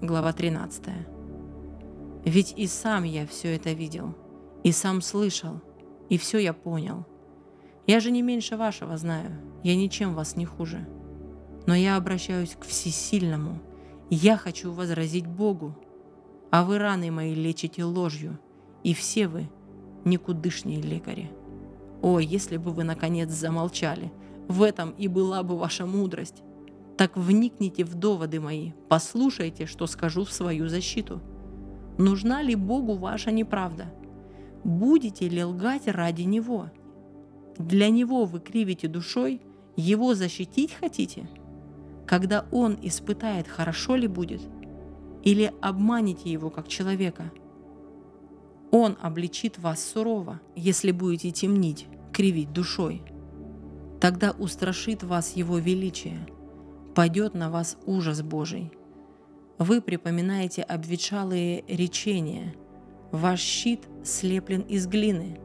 глава 13. Ведь и сам я все это видел, и сам слышал, и все я понял. Я же не меньше вашего знаю, я ничем вас не хуже. Но я обращаюсь к всесильному, я хочу возразить Богу, а вы раны мои лечите ложью, и все вы никудышние лекари. О, если бы вы наконец замолчали, в этом и была бы ваша мудрость. Так вникните в доводы мои, послушайте, что скажу в свою защиту. Нужна ли Богу ваша неправда? Будете ли лгать ради Него? Для Него вы кривите душой, Его защитить хотите? Когда Он испытает, хорошо ли будет? Или обманете Его как человека? Он обличит вас сурово, если будете темнить, кривить душой. Тогда устрашит вас Его величие – падет на вас ужас Божий. Вы припоминаете обветшалые речения. Ваш щит слеплен из глины.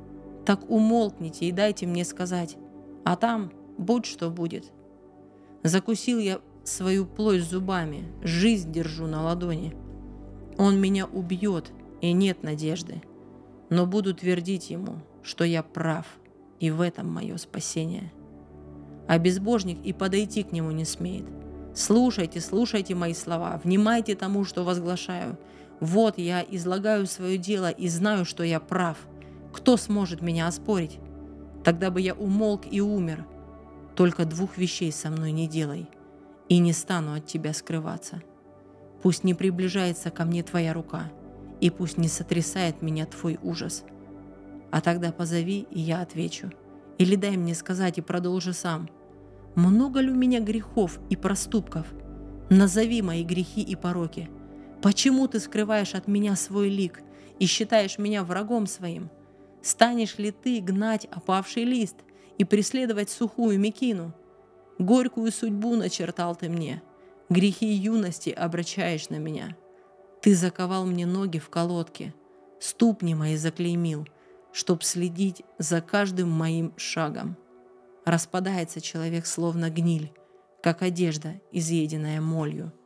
Так умолкните и дайте мне сказать, а там будь что будет. Закусил я свою плоть зубами, жизнь держу на ладони. Он меня убьет, и нет надежды. Но буду твердить ему, что я прав, и в этом мое спасение. А безбожник и подойти к нему не смеет – Слушайте, слушайте мои слова, внимайте тому, что возглашаю. Вот я излагаю свое дело и знаю, что я прав. Кто сможет меня оспорить? Тогда бы я умолк и умер. Только двух вещей со мной не делай, и не стану от тебя скрываться. Пусть не приближается ко мне твоя рука, и пусть не сотрясает меня твой ужас. А тогда позови, и я отвечу. Или дай мне сказать и продолжи сам – много ли у меня грехов и проступков? Назови мои грехи и пороки. Почему ты скрываешь от меня свой лик и считаешь меня врагом своим? Станешь ли ты гнать опавший лист и преследовать сухую мекину? Горькую судьбу начертал ты мне, грехи юности обращаешь на меня. Ты заковал мне ноги в колодке, ступни мои заклеймил, чтоб следить за каждым моим шагом. Распадается человек словно гниль, как одежда, изъеденная молью –